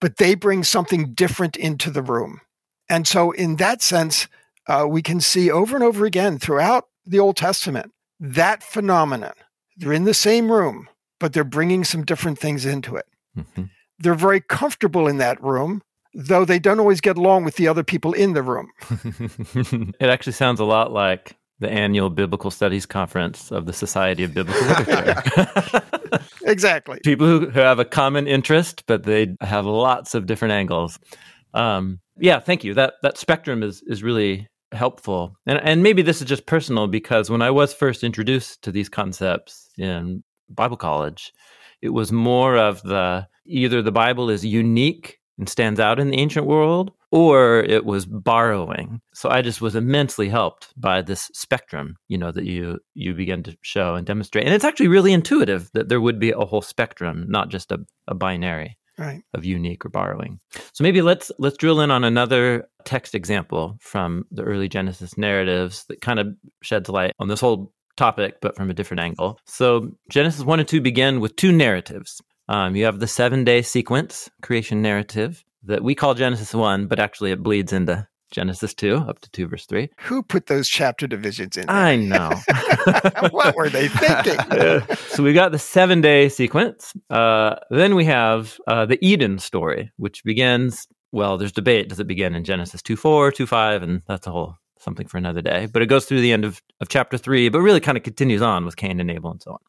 but they bring something different into the room. And so, in that sense, uh, we can see over and over again throughout the Old Testament that phenomenon. They're in the same room, but they're bringing some different things into it. Mm-hmm. They're very comfortable in that room, though they don't always get along with the other people in the room. it actually sounds a lot like the annual Biblical Studies Conference of the Society of Biblical Literature. exactly. People who, who have a common interest, but they have lots of different angles. Um, yeah, thank you. That that spectrum is is really helpful. And and maybe this is just personal because when I was first introduced to these concepts in Bible college, it was more of the either the Bible is unique and stands out in the ancient world or it was borrowing. So I just was immensely helped by this spectrum, you know, that you you begin to show and demonstrate. And it's actually really intuitive that there would be a whole spectrum, not just a, a binary Right. of unique or borrowing. So maybe let's let's drill in on another text example from the early Genesis narratives that kind of sheds light on this whole topic, but from a different angle. So Genesis one and two begin with two narratives. Um, you have the seven day sequence creation narrative that we call Genesis one, but actually it bleeds into Genesis 2 up to 2 verse 3. Who put those chapter divisions in? there? I know. what were they thinking? so we got the seven day sequence. Uh, then we have uh, the Eden story, which begins, well, there's debate. Does it begin in Genesis 2 4, 2 5? And that's a whole something for another day. But it goes through the end of, of chapter 3, but really kind of continues on with Cain and Abel and so on.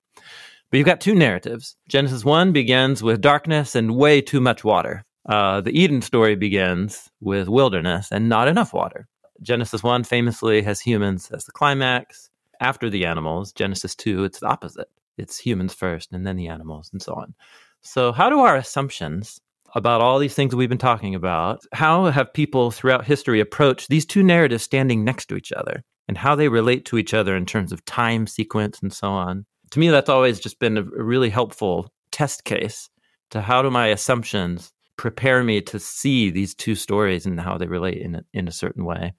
But you've got two narratives. Genesis 1 begins with darkness and way too much water. Uh, the Eden story begins with wilderness and not enough water. Genesis 1 famously has humans as the climax. After the animals, Genesis 2, it's the opposite. It's humans first and then the animals and so on. So, how do our assumptions about all these things we've been talking about, how have people throughout history approached these two narratives standing next to each other and how they relate to each other in terms of time sequence and so on? To me, that's always just been a really helpful test case to how do my assumptions prepare me to see these two stories and how they relate in a, in a certain way.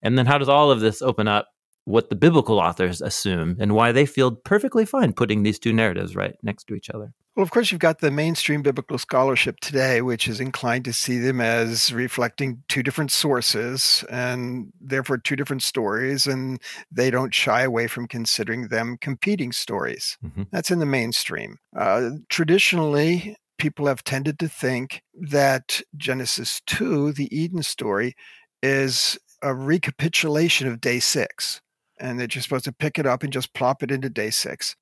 And then how does all of this open up what the biblical authors assume and why they feel perfectly fine putting these two narratives right next to each other? Well, of course, you've got the mainstream biblical scholarship today, which is inclined to see them as reflecting two different sources and therefore two different stories, and they don't shy away from considering them competing stories. Mm-hmm. That's in the mainstream. Uh, traditionally, people have tended to think that Genesis 2, the Eden story, is a recapitulation of day six, and that you're supposed to pick it up and just plop it into day six.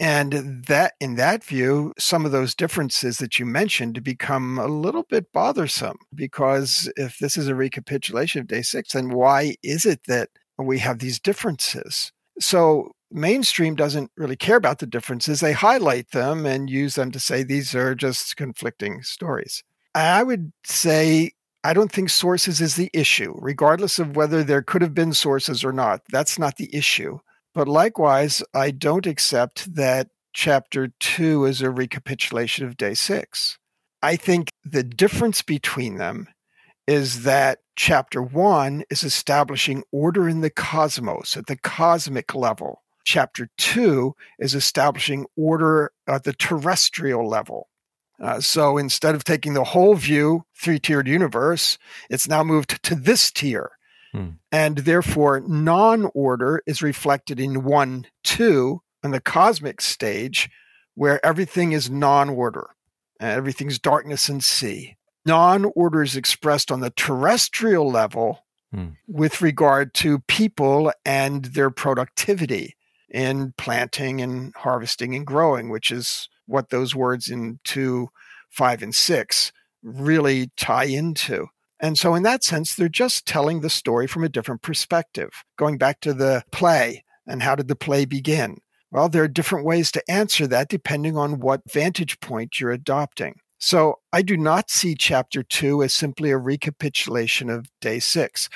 And that, in that view, some of those differences that you mentioned become a little bit bothersome because if this is a recapitulation of day six, then why is it that we have these differences? So mainstream doesn't really care about the differences. They highlight them and use them to say these are just conflicting stories. I would say I don't think sources is the issue, regardless of whether there could have been sources or not. That's not the issue. But likewise, I don't accept that chapter two is a recapitulation of day six. I think the difference between them is that chapter one is establishing order in the cosmos at the cosmic level. Chapter two is establishing order at the terrestrial level. Uh, so instead of taking the whole view, three tiered universe, it's now moved to this tier. Hmm. And therefore, non order is reflected in one, two, on the cosmic stage, where everything is non order. Everything's darkness and sea. Non order is expressed on the terrestrial level Hmm. with regard to people and their productivity in planting and harvesting and growing, which is what those words in 2, 5, and 6 really tie into. And so, in that sense, they're just telling the story from a different perspective. Going back to the play and how did the play begin? Well, there are different ways to answer that depending on what vantage point you're adopting. So, I do not see chapter two as simply a recapitulation of day six.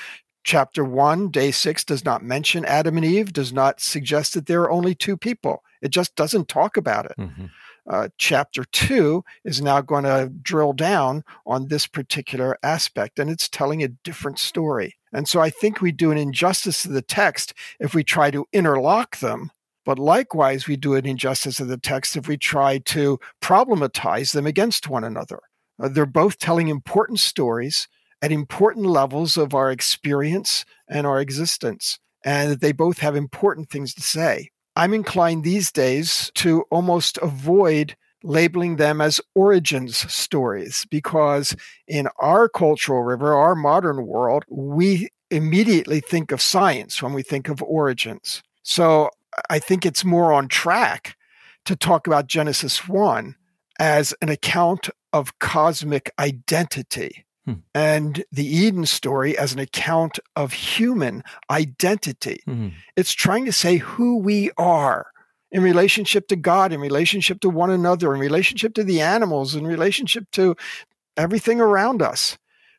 Chapter one, day six, does not mention Adam and Eve, does not suggest that there are only two people. It just doesn't talk about it. Mhm. Uh, chapter two is now going to drill down on this particular aspect, and it's telling a different story. And so I think we do an injustice to the text if we try to interlock them, but likewise, we do an injustice to the text if we try to problematize them against one another. Uh, they're both telling important stories at important levels of our experience and our existence, and that they both have important things to say. I'm inclined these days to almost avoid labeling them as origins stories because in our cultural river, our modern world, we immediately think of science when we think of origins. So I think it's more on track to talk about Genesis 1 as an account of cosmic identity. Hmm. And the Eden story as an account of human identity. Mhm. It's trying to say who we are in relationship to God, in relationship to one another, in relationship to the animals, in relationship to everything around us.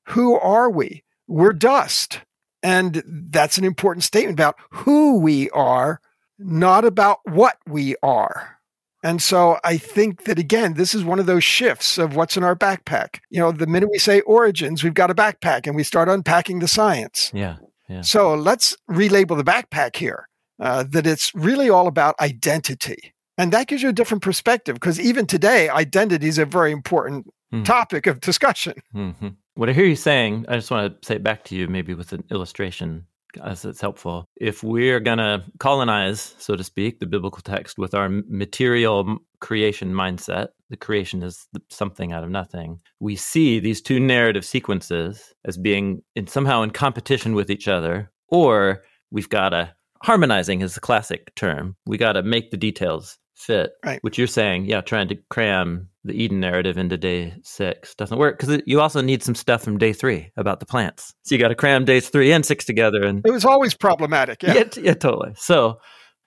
Who are we? We're dust. And that's an important statement about who we are, not about what we are. And so I think that again, this is one of those shifts of what's in our backpack. You know, the minute we say origins, we've got a backpack and we start unpacking the science. Yeah. Yeah. So let's relabel the backpack here uh, that it's really all about identity. And that gives you a different perspective because even today, identity is a very important Hmm. topic of discussion. hmm What I hear you saying, I just want to say it back to you, maybe with an illustration, as it's helpful. If we're going to colonize, so to speak, the biblical text with our material creation mindset, the creation is something out of nothing. We see these two narrative sequences as being in, somehow in competition with each other, or we've got to harmonizing is the classic term. We got to make the details fit. Right. Which you're saying, yeah, trying to cram the Eden narrative into day six doesn't work because you also need some stuff from day three about the plants. So you got to cram days three and six together. And It was always problematic. Yeah. yeah, yeah, totally. So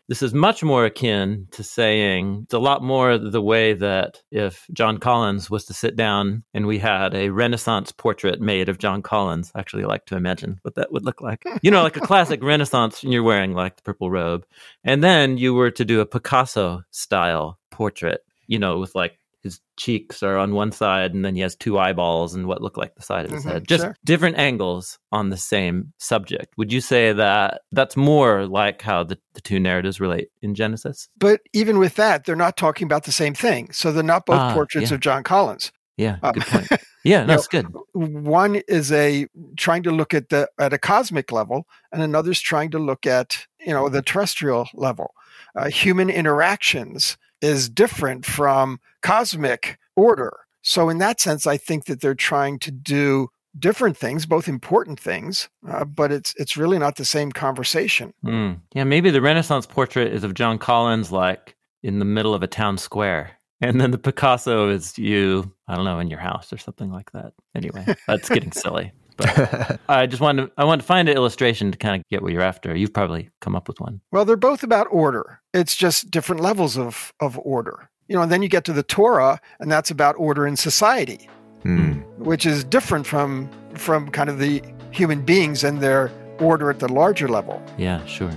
this is much more akin to saying it's a lot more the way that if Jon Collins was to sit down and we had a Renaissance portrait made of Jon Collins, I actually like to imagine what that would look like. You know, like a classic Renaissance, and you're wearing like the purple robe. And then you were to do a Picasso style portrait, you know, with like his cheeks are on one side and then he has two eyeballs and what look like the side of his Mhm, head. Just sure. different angles on the same subject. Would you say that that's more like how the, the two narratives relate in Genesis? But even with that, they're not talking about the same thing. So they're not both Ah, portraits yeah. of Jon Collins. Yeah, Uh, good point. Yeah, no, No. good. One is a trying to look at the at a cosmic level, and another's trying to look at you know the terrestrial level. Uh, human interactions is different from cosmic order. So in that sense, I think that they're trying to do different things, both important things, uh, but it's it's really not the same conversation. Mm. Yeah, maybe the Renaissance portrait is of Jon Collins, like in the middle of a town square. And then the Picasso is you, I don't know, in your house or something like that. Anyway, that's getting silly. But I just wanted to, I wanted to find an illustration to kind of get what you're after. You've probably come up with one. Well, they're both about order. It's just different levels of of order. You know, and then you get to the Torah, and that's about order in society. Hmm. which is different from from kind of the human beings and their order at the larger level. Yeah, sure.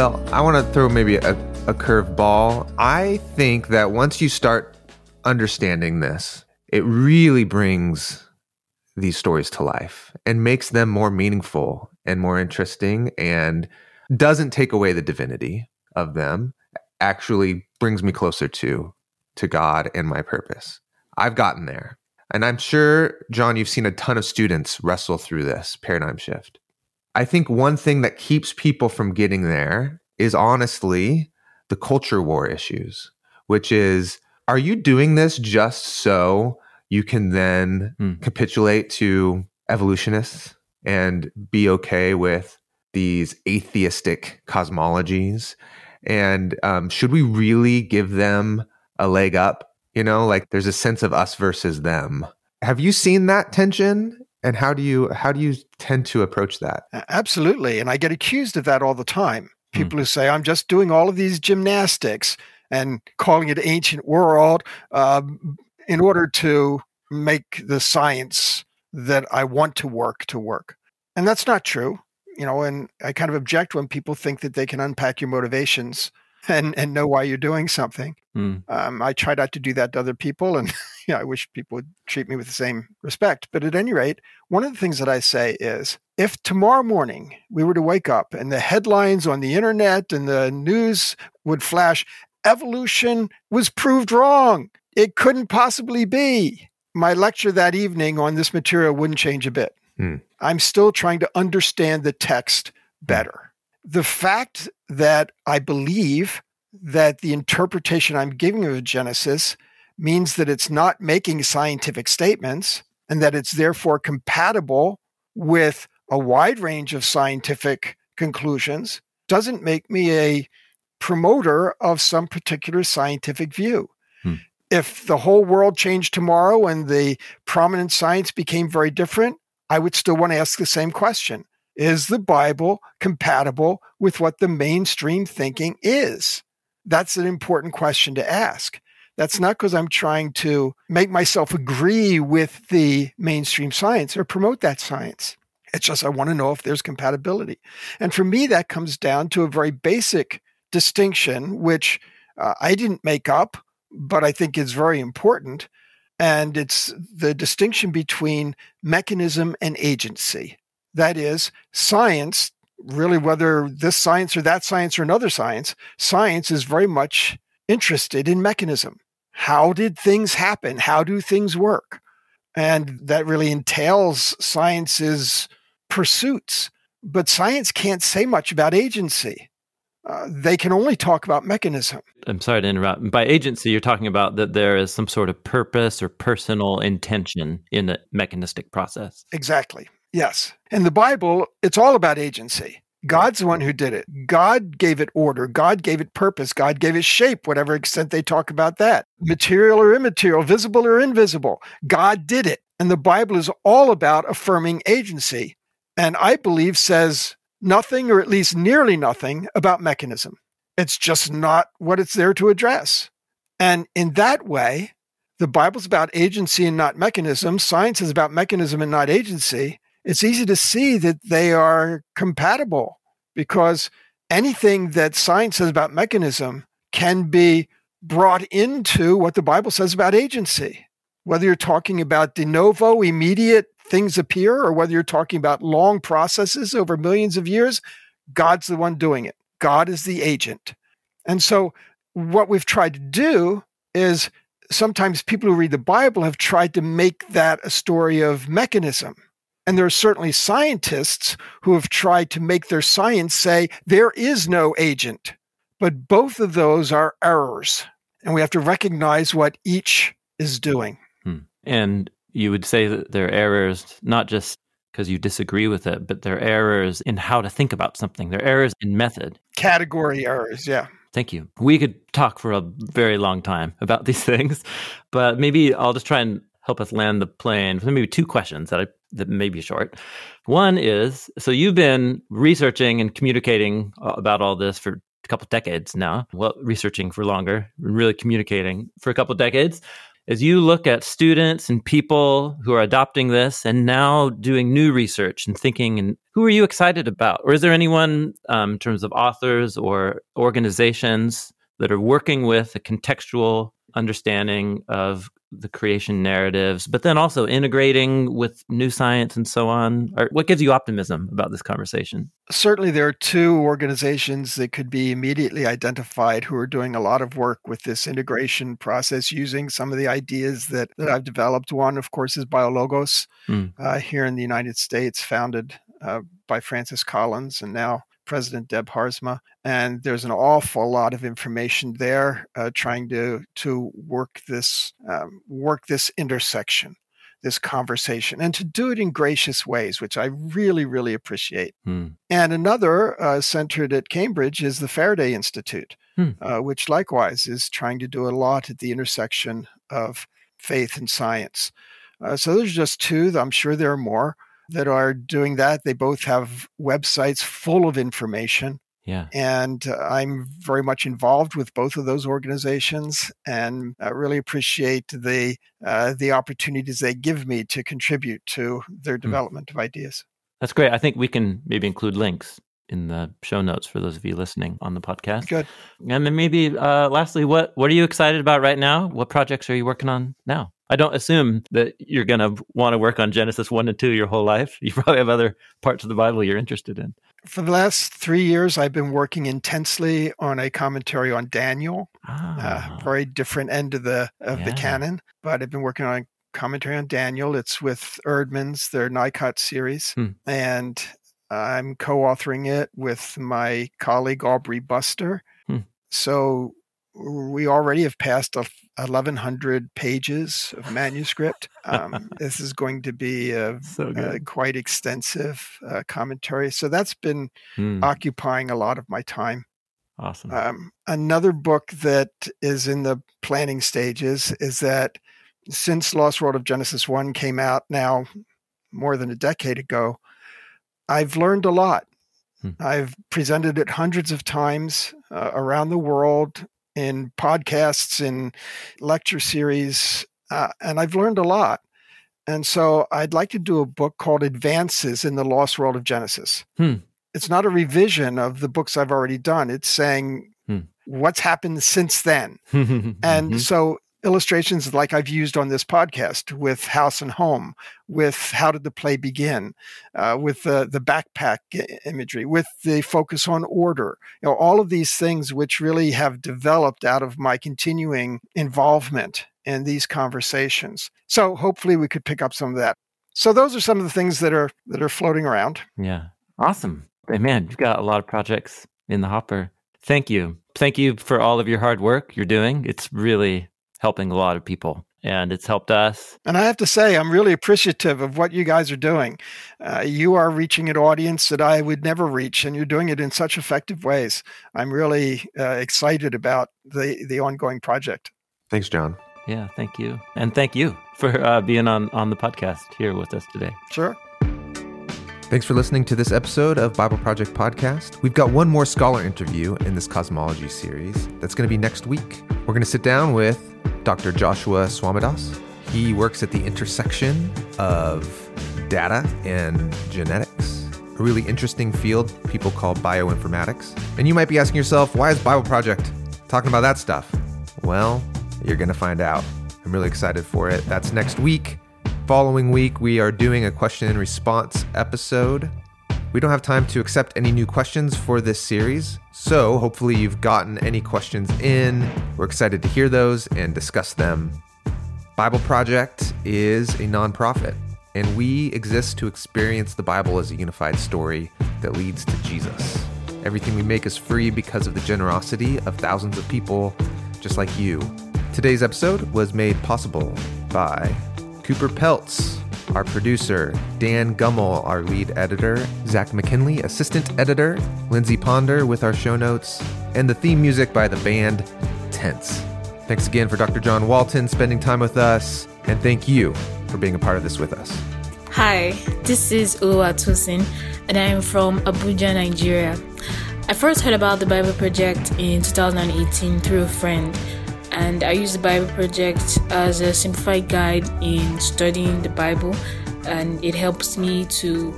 Well, I want to throw maybe a, a curveball. I think that once you start understanding this, it really brings these stories to life and makes them more meaningful and more interesting and doesn't take away the divinity of them actually brings me closer to to God and my purpose. I've gotten there. And I'm sure John you've seen a ton of students wrestle through this paradigm shift. I think one thing that keeps people from getting there is honestly the culture war issues, which is are you doing this just so you can then Hmm. capitulate to evolutionists and be okay with these atheistic cosmologies? And um, should we really give them a leg up? You know, like there's a sense of us versus them. Have you seen that tension? And how do you how do you tend to approach that? Absolutely, and I get accused of that all the time. Hmm. People who say I'm just doing all of these gymnastics and calling it ancient world um, in order to make the science that I want to work to work, and that's not true. You know, and I kind of object when people think that they can unpack your motivations and and know why you're doing something. Hmm. Um, I try not to do that to other people, and you know, I wish people would treat me with the same respect. But at any rate, one of the things that I say is, if tomorrow morning we were to wake up and the headlines on the internet and the news would flash, evolution was proved wrong. It couldn't possibly be. My lecture that evening on this material wouldn't change a bit. Hmm. I'm still trying to understand the text better. The fact that I believe that the interpretation I'm giving of Genesis means that it's not making scientific statements and that it's therefore compatible with a wide range of scientific conclusions doesn't make me a promoter of some particular scientific view. Hmm. If the whole world changed tomorrow and the prominent science became very different, I would still want to ask the same question Is the Bible compatible with what the mainstream thinking is? That's an important question to ask. That's not because I'm trying to make myself agree with the mainstream science or promote that science. It's just I want to know if there's compatibility. And for me, that comes down to a very basic distinction, which uh, I didn't make up, but I think is very important. And it's the distinction between mechanism and agency. That is, science, really, whether this science or that science or another science, science is very much interested in mechanism. How did things happen? How do things work? And that really entails science's pursuits. But science can't say much about agency. Uh, they can only talk about mechanism. I'm sorry to interrupt. By agency, you're talking about that there is some sort of purpose or personal intention in the mechanistic process. Exactly. Yes. In the Bible, it's all about agency. God's the one who did it. God gave it order. God gave it purpose. God gave it shape, whatever extent they talk about that. Material or immaterial, visible or invisible. God did it. And the Bible is all about affirming agency. And I believe says nothing, or at least nearly nothing, about mechanism. It's just not what it's there to address. And in that way, the Bible's about agency and not mechanism. Science is about mechanism and not agency it's easy to see that they are compatible because anything that science says about mechanism can be brought into what the Bible says about agency. Whether you're talking about de novo, immediate things appear, or whether you're talking about long processes over millions of years, God's the one doing it. God is the agent. And so, what we've tried to do is sometimes people who read the Bible have tried to make that a story of mechanism. And there are certainly scientists who have tried to make their science say there is no agent. But both of those are errors. And we have to recognize what each is doing. Hmm. And you would say that they're errors not just because you disagree with it, but they're errors in how to think about something. They're errors in method. Category errors, yeah. Thank you. We could talk for a very long time about these things, but maybe I'll just try and help us land the plane maybe two questions that I that may be short. One is so you've been researching and communicating about all this for a couple decades now. Well, researching for longer, really communicating for a couple decades. As you look at students and people who are adopting this and now doing new research and thinking, and who are you excited about? Or is there anyone um, in terms of authors or organizations that are working with a contextual understanding of the creation narratives, but then also integrating with new science and so on? Or what gives you optimism about this conversation? Certainly, there are two organizations that could be immediately identified who are doing a lot of work with this integration process using some of the ideas that, that I've developed. One, of course, is BioLogos mm. uh, here in the United States, founded uh, by Francis Collins and now President Deb Haarsma, and there's an awful lot of information there uh, trying to to work this um, work this intersection, this conversation, and to do it in gracious ways, which I really really appreciate. Hmm. And another uh, centered at Cambridge is the Faraday Institute, hmm. uh, which likewise is trying to do a lot at the intersection of faith and science. Uh, so there's just two. I'm sure there are more that are doing that. They both have websites full of information. Yeah. And uh, I'm very much involved with both of those organizations and I really appreciate the uh, the opportunities they give me to contribute to their hmm. development mm. of ideas. That's great. I think we can maybe include links in the show notes for those of you listening on the podcast. Good. And then maybe uh, lastly, what what are you excited about right now? What projects are you working on now? I don't assume that you're going to want to work on Genesis 1 and 2 your whole life. You probably have other parts of the Bible you're interested in. For the last three years, I've been working intensely on a commentary on Daniel, ah. uh, very different end of the of yeah. the canon. But I've been working on a commentary on Daniel. It's with Eerdmans their NICOT series, hmm. and I'm co-authoring it with my colleague Aubrey Buster. Hmm. so we already have passed 1100 pages of manuscript. Um, this is going to be a, So a quite extensive uh, commentary. So that's been Hmm, occupying a lot of my time. awesome. Um, another book that is in the planning stages is that since Lost World of Genesis 1 came out now more than a decade ago, I've learned a lot. Hmm. I've presented it hundreds of times uh, around the world in podcasts, in lecture series, uh, and I've learned a lot. And so I'd like to do a book called Advances in the Lost World of Genesis. Hmm. It's not a revision of the books I've already done. It's saying Hmm. what's happened since then. And Mhm. so illustrations like I've used on this podcast with House and Home, with How Did the Play Begin, uh, with the, the backpack imagery, with the focus on order, you know, all of these things which really have developed out of my continuing involvement in these conversations. So hopefully we could pick up some of that. So those are some of the things that are that are floating around. Yeah. Awesome. Hey, man, you've got a lot of projects in the hopper. Thank you. Thank you for all of your hard work you're doing. It's really helping a lot of people and it's helped us. And I have to say, I'm really appreciative of what you guys are doing. Uh, you are reaching an audience that I would never reach, and you're doing it in such effective ways. I'm really uh, excited about the, the ongoing project. Thanks, John. Yeah. Thank you. And thank you for uh, being on, on the podcast here with us today. Sure. Thanks for listening to this episode of Bible Project Podcast. We've got one more scholar interview in this cosmology series that's going to be next week. We're going to sit down with Dr. Joshua Swamidass. He works at the intersection of data and genetics, a really interesting field people call bioinformatics. And you might be asking yourself, why is Bible Project talking about that stuff? Well, you're going to find out. I'm really excited for it. That's next week. Following week, we are doing a question and response episode. We don't have time to accept any new questions for this series, so hopefully you've gotten any questions in. We're excited to hear those and discuss them. Bible Project is a nonprofit, and we exist to experience the Bible as a unified story that leads to Jesus. Everything we make is free because of the generosity of thousands of people just like you. Today's episode was made possible by Cooper Peltz, our producer, Dan Gummel, our lead editor, Zack McKinley, assistant editor, Lindsey Ponder with our show notes, and the theme music by the band TENTS. Thanks again for Dr. John Walton spending time with us, and thank you for being a part of this with us. Hi, this is Oluwatosin, and I am from Abuja, Nigeria. I first heard about the Bible Project in 2018 through a friend, and I use the Bible Project as a simplified guide in studying the Bible, and it helps me to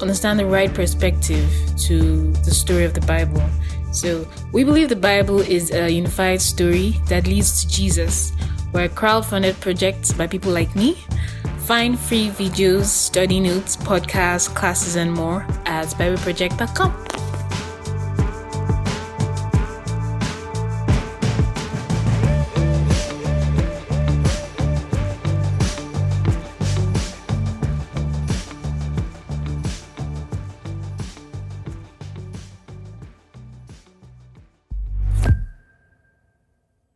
understand the right perspective to the story of the Bible. So, we believe the Bible is a unified story that leads to Jesus. We're a crowd-funded project by people like me. Find free videos, study notes, podcasts, classes, and more at BibleProject.com.